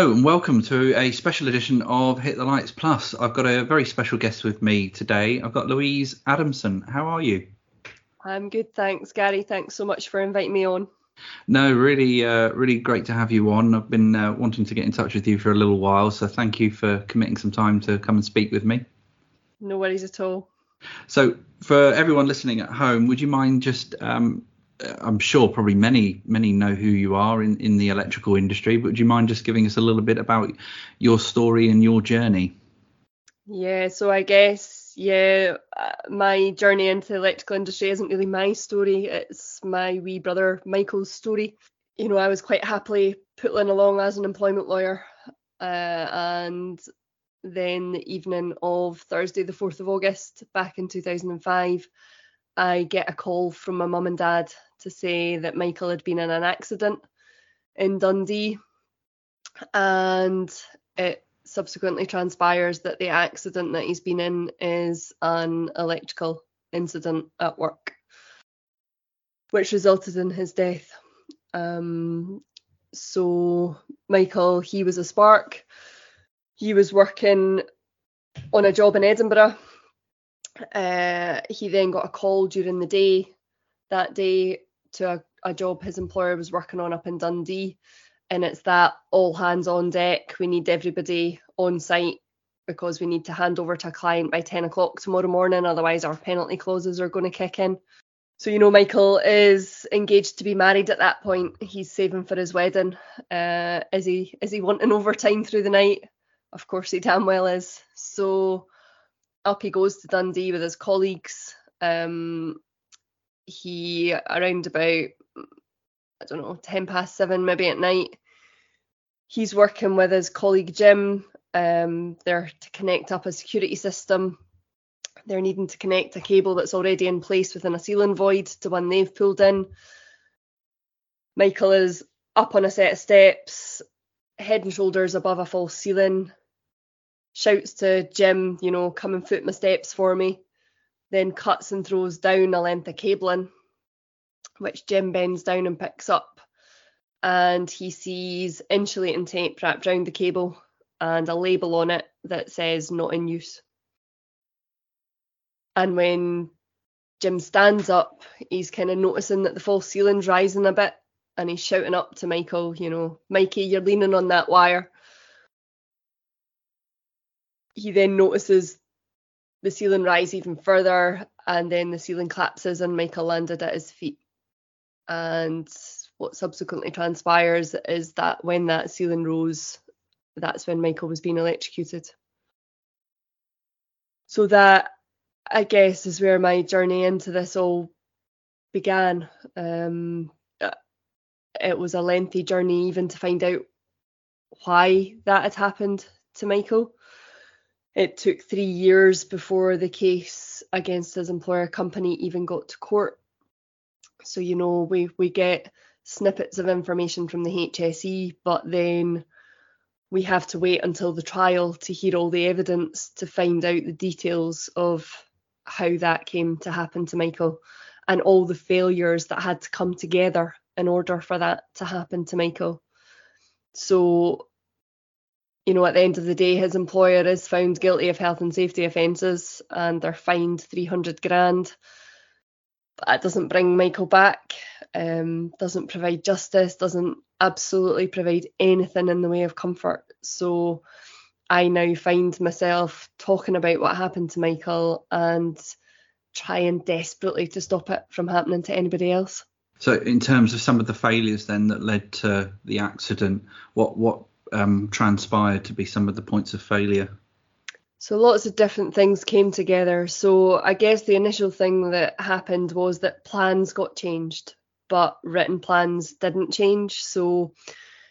Hello and welcome to a special edition of Hit the Lights Plus. I've got a very special guest with me today. I've got Louise Adamson. How are you? I'm good, thanks, Gary. Thanks so much for inviting me on. No, really, uh, really great to have you on. I've been uh, wanting to get in touch with you for a little while, so thank you for committing some time to come and speak with me. No worries at all. So, for everyone listening at home, would you mind just um, I'm sure probably many many know who you are in, in the electrical industry, but would you mind just giving us a little bit about your story and your journey? Yeah, so I guess yeah, uh, my journey into the electrical industry isn't really my story. It's my wee brother Michael's story. You know, I was quite happily putting along as an employment lawyer, uh, and then the evening of Thursday, the 4th of August, back in 2005, I get a call from my mum and dad to say that Michael had been in an accident in Dundee. And it subsequently transpires that the accident that he's been in is an electrical incident at work, which resulted in his death. Um, so, Michael, he was a spark. He was working on a job in Edinburgh. Uh, he then got a call during the day that day to a, a job his employer was working on up in Dundee. And it's that all hands on deck. We need everybody on site because we need to hand over to a client by 10 o'clock tomorrow morning. Otherwise, our penalty clauses are going to kick in. So, you know, Michael is engaged to be married at that point. He's saving for his wedding. Uh, is he is he wanting overtime through the night? Of course he damn well is. So up he goes to Dundee with his colleagues. Um, he around about I don't know ten past seven maybe at night. He's working with his colleague Jim. Um, they're to connect up a security system. They're needing to connect a cable that's already in place within a ceiling void to one they've pulled in. Michael is up on a set of steps, head and shoulders above a false ceiling. Shouts to Jim, you know, come and foot my steps for me then cuts and throws down a length of cabling, which Jim bends down and picks up. And he sees insulating tape wrapped around the cable and a label on it that says not in use. And when Jim stands up, he's kind of noticing that the false ceiling's rising a bit and he's shouting up to Michael, you know, Mikey, you're leaning on that wire. He then notices the ceiling rise even further, and then the ceiling collapses and Michael landed at his feet. And what subsequently transpires is that when that ceiling rose, that's when Michael was being electrocuted. So that, I guess, is where my journey into this all began. Um, it was a lengthy journey even to find out why that had happened to Michael. It took three years before the case against his employer company even got to court. So, you know, we, we get snippets of information from the HSE, but then we have to wait until the trial to hear all the evidence to find out the details of how that came to happen to Michael and all the failures that had to come together in order for that to happen to Michael. So you know, at the end of the day, his employer is found guilty of health and safety offences and they're fined 300 grand. But that doesn't bring Michael back, um, doesn't provide justice, doesn't absolutely provide anything in the way of comfort. So I now find myself talking about what happened to Michael and trying desperately to stop it from happening to anybody else. So, in terms of some of the failures then that led to the accident, what what um, transpired to be some of the points of failure? So lots of different things came together. So I guess the initial thing that happened was that plans got changed, but written plans didn't change. So,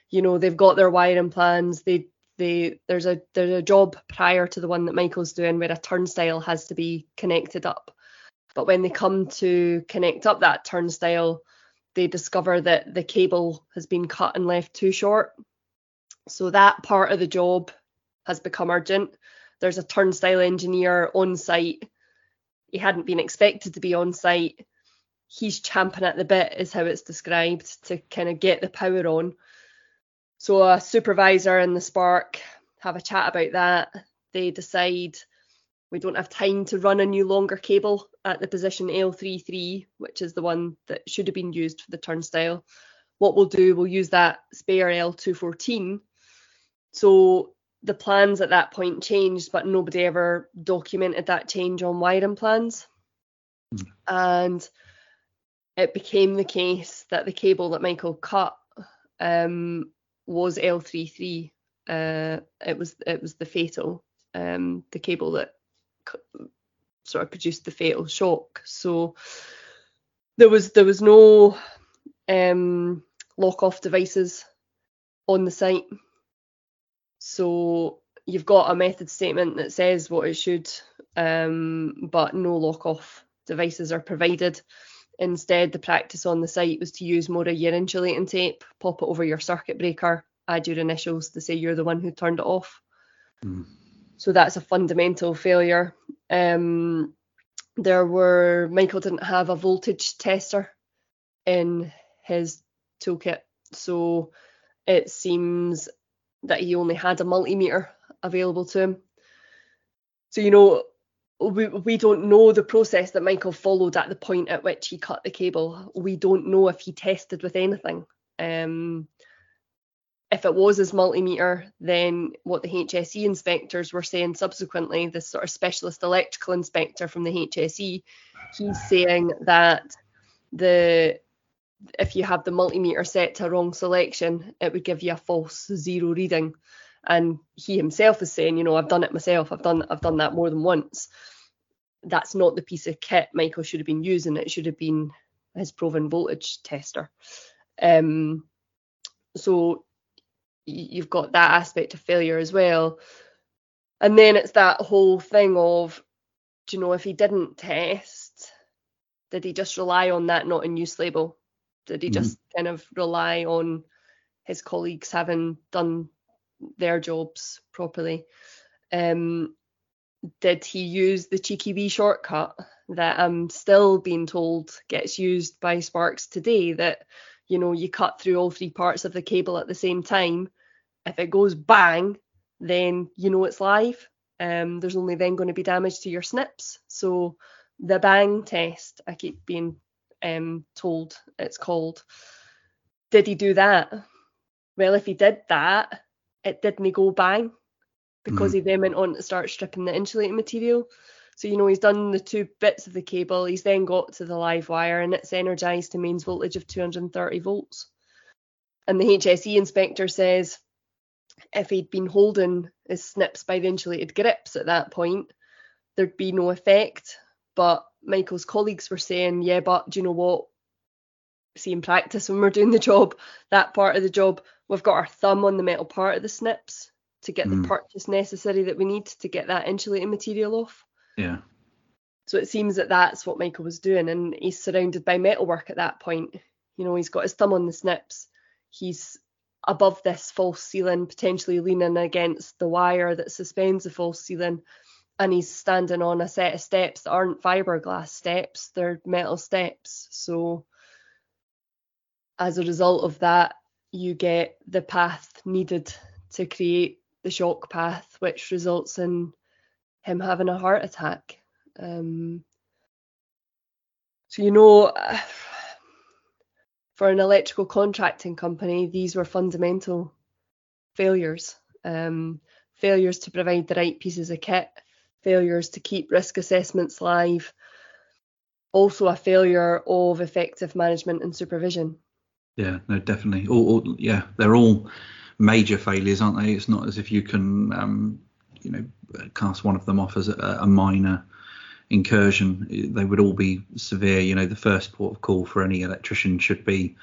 you know, they've got their wiring plans. They they there's a there's a job prior to the one that Michael's doing where a turnstile has to be connected up. But when they come to connect up that turnstile, they discover that the cable has been cut and left too short. So that part of the job has become urgent. There's a turnstile engineer on site. He hadn't been expected to be on site. He's champing at the bit, is how it's described, to kind of get the power on. So a supervisor and the Spark have a chat about that. They decide we don't have time to run a new longer cable at the position L33, which is the one that should have been used for the turnstile. What we'll do, we'll use that spare L214. So the plans at that point changed, but nobody ever documented that change on wiring plans. Mm. And it became the case that the cable that Michael cut um, was L33. Uh, it was it was the fatal, um, the cable that sort of produced the fatal shock. So there was there was no um, lock off devices on the site. So you've got a method statement that says what it should, um, but no lock off devices are provided. Instead, the practice on the site was to use more of your insulating tape, pop it over your circuit breaker, add your initials to say you're the one who turned it off. Mm. So that's a fundamental failure. Um, there were Michael didn't have a voltage tester in his toolkit, so it seems that he only had a multimeter available to him. So you know we, we don't know the process that Michael followed at the point at which he cut the cable. We don't know if he tested with anything. Um, if it was his multimeter, then what the HSE inspectors were saying subsequently, this sort of specialist electrical inspector from the HSE, he's saying that the if you have the multimeter set to wrong selection, it would give you a false zero reading. And he himself is saying, you know, I've done it myself. I've done I've done that more than once. That's not the piece of kit Michael should have been using. It should have been his proven voltage tester. Um, so you've got that aspect of failure as well. And then it's that whole thing of, do you know, if he didn't test, did he just rely on that not in use label? Did he mm-hmm. just kind of rely on his colleagues having done their jobs properly? Um, did he use the cheeky wee shortcut that I'm still being told gets used by Sparks today? That you know you cut through all three parts of the cable at the same time. If it goes bang, then you know it's live. Um, there's only then going to be damage to your snips. So the bang test, I keep being um, told it's called. Did he do that? Well, if he did that, it didn't go bang because mm. he then went on to start stripping the insulating material. So, you know, he's done the two bits of the cable, he's then got to the live wire and it's energized to mains voltage of 230 volts. And the HSE inspector says if he'd been holding his snips by the insulated grips at that point, there'd be no effect. But Michael's colleagues were saying, yeah, but do you know what? See in practice when we're doing the job, that part of the job, we've got our thumb on the metal part of the snips to get mm. the purchase necessary that we need to get that insulating material off. Yeah. So it seems that that's what Michael was doing, and he's surrounded by metalwork at that point. You know, he's got his thumb on the snips. He's above this false ceiling, potentially leaning against the wire that suspends the false ceiling, and he's standing on a set of steps that aren't fiberglass steps, they're metal steps. So as a result of that, you get the path needed to create the shock path, which results in him having a heart attack. Um, so you know, for an electrical contracting company, these were fundamental failures. Um, failures to provide the right pieces of kit, failures to keep risk assessments live, also a failure of effective management and supervision. Yeah, no, definitely. All, all yeah, they're all major failures, aren't they? It's not as if you can, um, you know, cast one of them off as a, a minor incursion. They would all be severe. You know, the first port of call for any electrician should be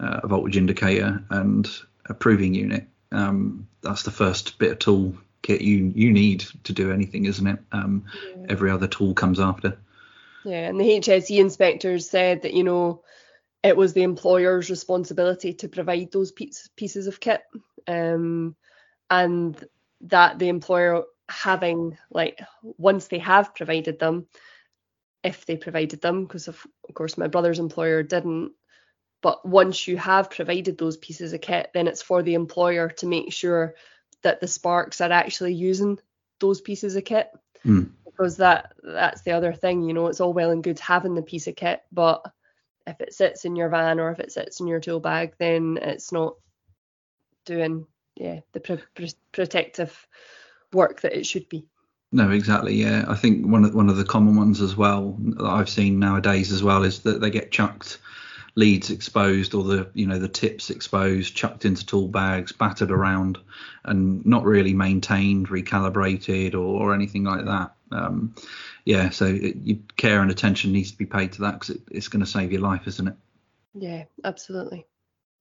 uh, a voltage indicator and a proving unit. Um, that's the first bit of tool kit you you need to do anything, isn't it? Um, yeah. Every other tool comes after. Yeah, and the HSE inspectors said that you know it was the employer's responsibility to provide those pieces of kit, um, and that the employer having like once they have provided them, if they provided them, because of, of course my brother's employer didn't, But once you have provided those pieces of kit, then it's for the employer to make sure that the sparks are actually using those pieces of kit. Mm. Because that that's the other thing, you know, it's all well and good having the piece of kit, but if it sits in your van or if it sits in your tool bag, then it's not doing yeah the pr- protective work that it should be. No, exactly. Yeah, I think one of one of the common ones as well that I've seen nowadays as well is that they get chucked leads exposed or the you know the tips exposed, chucked into tool bags, battered around, and not really maintained, recalibrated, or, or anything like that. Um, yeah, so it, you, care and attention needs to be paid to that because it, it's going to save your life, isn't it? Yeah, absolutely.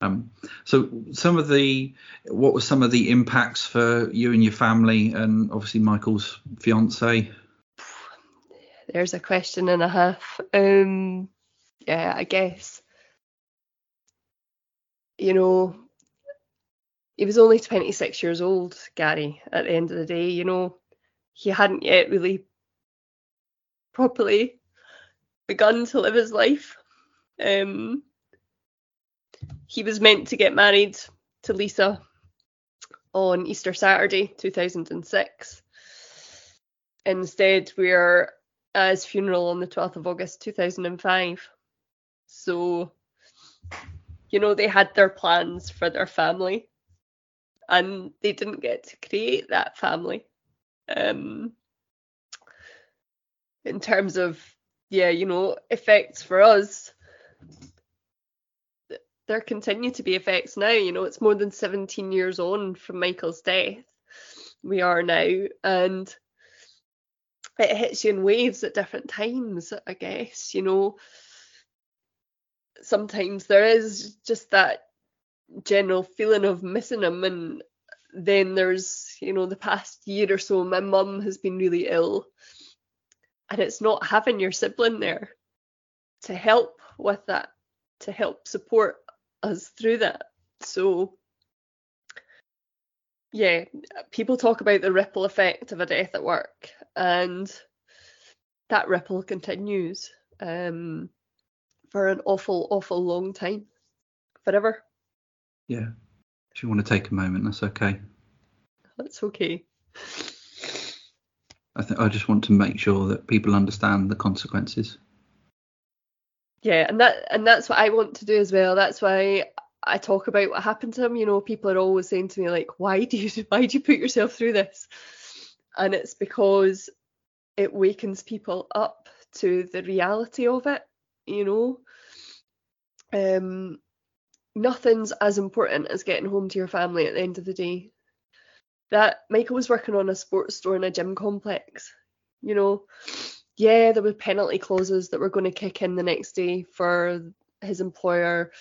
Um, so some of the what were some of the impacts for you and your family and obviously Michael's fiance? There's a question and a half. Um, yeah, I guess you know he was only 26 years old, Gary. At the end of the day, you know, he hadn't yet really properly begun to live his life. Um, he was meant to get married to Lisa on Easter Saturday 2006. Instead, we're at his funeral on the 12th of August 2005. So, you know, they had their plans for their family and they didn't get to create that family. Um, in terms of, yeah, you know, effects for us, there continue to be effects now. You know, it's more than 17 years on from Michael's death. We are now, and it hits you in waves at different times, I guess. You know, sometimes there is just that general feeling of missing him, and then there's, you know, the past year or so, my mum has been really ill, and it's not having your sibling there to help with that, to help support us through that. So, yeah, people talk about the ripple effect of a death at work, and that ripple continues um, for an awful, awful long time, forever. Yeah. If you want to take a moment, that's okay. That's okay. I think I just want to make sure that people understand the consequences yeah and that and that's what i want to do as well that's why i talk about what happened to him you know people are always saying to me like why do you why do you put yourself through this and it's because it wakens people up to the reality of it you know? Um nothing's as important as getting home to your family at the end of the day. That michael was working on a sports store in a gym complex you know? Yeah, there were penalty clauses that were going to kick in the next day for his employer,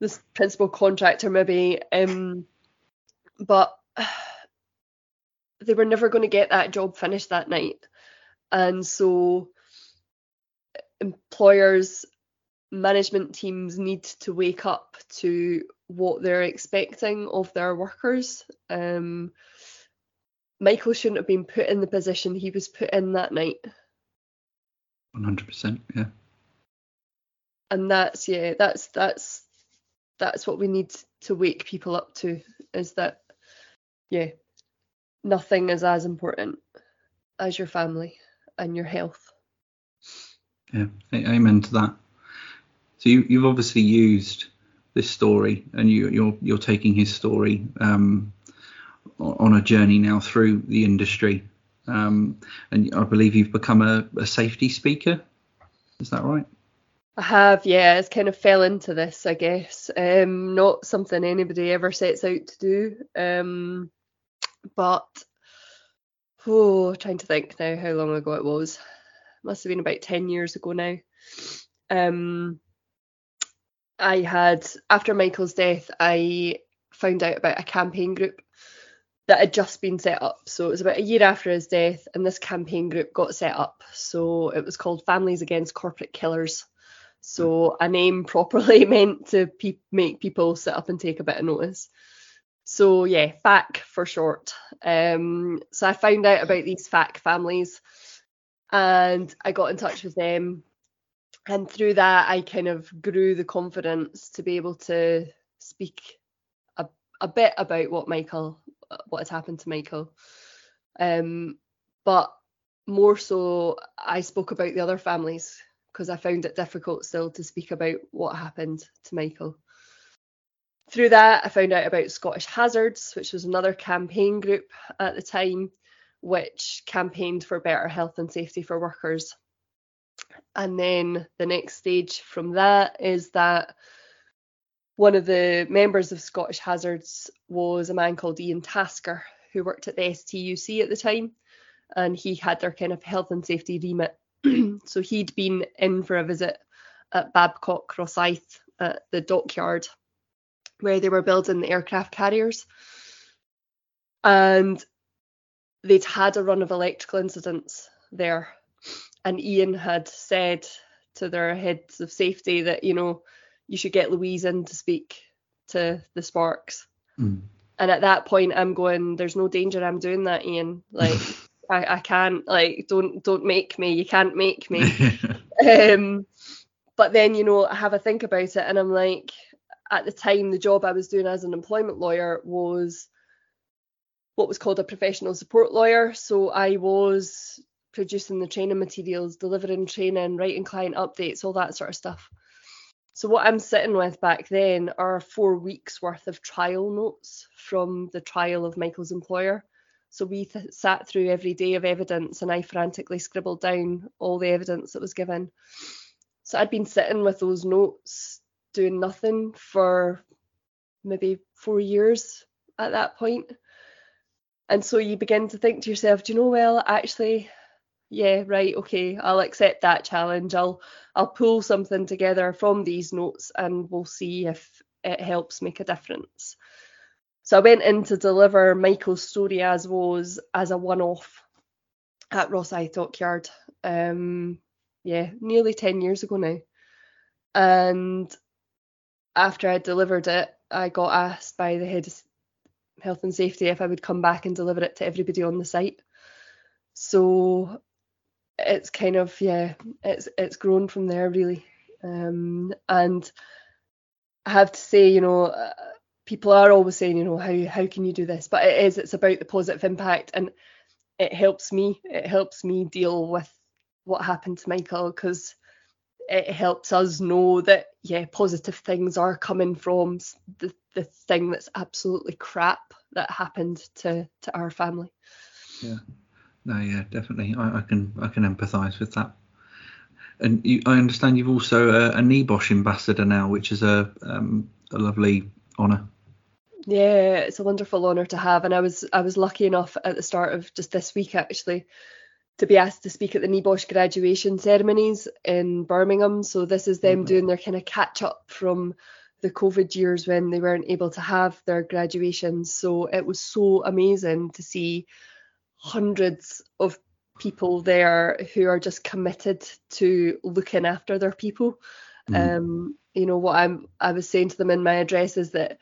this principal contractor maybe, um, but they were never going to get that job finished that night, and so employers, management teams need to wake up to what they're expecting of their workers. Um, Michael shouldn't have been put in the position he was put in that night. 100%, yeah. And that's yeah, that's that's that's what we need to wake people up to is that yeah, nothing is as important as your family and your health. Yeah, amen to that. So you, you've obviously used this story, and you, you're you're taking his story um, on a journey now through the industry um, and I believe you've become a, a, safety speaker. Is that right? I have, yeah. It's kind of fell into this, I guess. Um, not something anybody ever sets out to do. Um, but oh, trying to think now how long ago it was. Must have been about ten years ago now. Um, I had after Michael's death, I found out about a campaign group that had just been set up. So it was about a year after his death, and this campaign group got set up. So it was called Families Against Corporate Killers. So a name properly meant to pe- make people sit up and take a bit of notice. So yeah, FACK for short. Um, so I found out about these FACK families, and I got in touch with them. and through that, I kind of grew the confidence to be able to speak a, a bit about what Michael, what had happened to Michael. Um, but more so, I spoke about the other families because I found it difficult still to speak about what happened to Michael. Through that, I found out about Scottish Hazards, which was another campaign group at the time, which campaigned for better health and safety for workers. And then the next stage from that is that one of the members of Scottish Hazards was a man called Ian Tasker, who worked at the STUC at the time, and he had their kind of health and safety remit. so he'd been in for a visit at Babcock Rosyth at the dockyard where they were building the aircraft carriers. And they'd had a run of electrical incidents there. And Ian had said to their heads of safety that, you know, you should get Louise in to speak to the Sparks. Mm. And at that point I'm going, there's no danger I'm doing that, Ian. Like I, I can't like don't don't make me. You can't make me. um but then, you know, I have a think about it and I'm like, at the time the job I was doing as an employment lawyer was what was called a professional support lawyer. So I was producing the training materials, delivering training, writing client updates, all that sort of stuff. So what I'm sitting with back then are four weeks worth of trial notes from the trial of Michael's employer. So we th- sat through every day of evidence and I frantically scribbled down all the evidence that was given. So I'd been sitting with those notes doing nothing for maybe four years at that point. And so you begin to think to yourself, do you know, well, actually, yeah, right, okay, I'll accept that challenge. I'll I'll pull something together from these notes and we'll see if it helps make a difference. So I went in to deliver Michael's story as was as a one-off at Rosyth Dockyard. Um, yeah, nearly 10 years ago now. And after I delivered it, I got asked by the head health and safety if I would come back and deliver it to everybody on the site. So it's kind of yeah, it's it's grown from there really. Um, and I have to say, you know, uh, people are always saying, you know, how how can you do this? But it is it's about the positive impact, and it helps me. It helps me deal with what happened to Michael because it helps us know that yeah positive things are coming from the, the thing that's absolutely crap that happened to to our family. Yeah. No yeah definitely. I, I can i can empathize with that. And you, i understand you've also a, a NEBOSH ambassador now which is a um, a lovely honor yeah it's a wonderful honor to have and i was i was lucky enough at the start of just this week actually to be asked to speak at the NEBOSH graduation ceremonies in Birmingham. So this is them mm-hmm. doing their kind of catch up from the COVID years when they weren't able to have their graduations. So it was so amazing to see hundreds of people there who are just committed to looking after their people. Mm. Um, you know what I'm I was saying to them in my address is that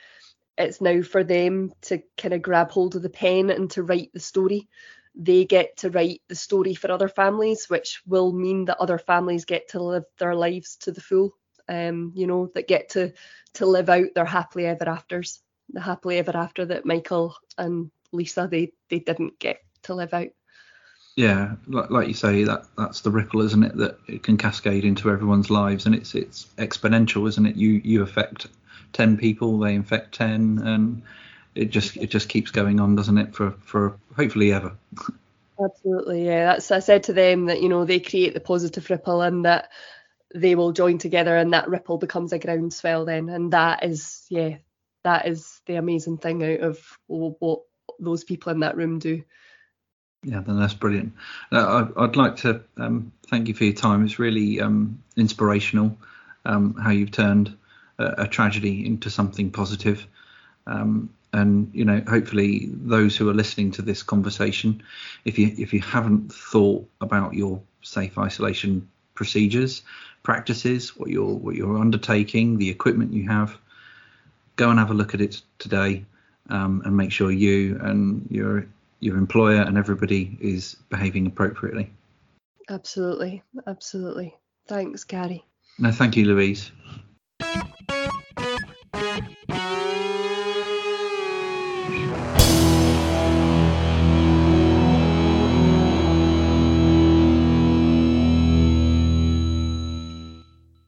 it's now for them to kind of grab hold of the pen and to write the story they get to write the story for other families, which will mean that other families get to live their lives to the full. Um, you know, that get to to live out their happily ever afters, the happily ever after that Michael and Lisa they they didn't get to live out. Yeah, like, like you say, that that's the ripple, isn't it? That it can cascade into everyone's lives, and it's it's exponential, isn't it? You you affect ten people, they infect ten, and it just it just keeps going on, doesn't it? For for hopefully ever. Absolutely, yeah. That's I said to them that you know they create the positive ripple and that they will join together and that ripple becomes a groundswell then, and that is yeah, that is the amazing thing out of what those people in that room do. Yeah, then that's brilliant. Uh, I, would like to um, thank you for your time. It's really um, inspirational um, how you've turned a, a, tragedy into something positive. Um, and you know hopefully those who are listening to this conversation if you if you haven't thought about your safe isolation procedures practices what you're what you're undertaking the equipment you have go and have a look at it today um, and make sure you and your your employer and everybody is behaving appropriately absolutely absolutely Thanks, Gary. No, thank you, Louise.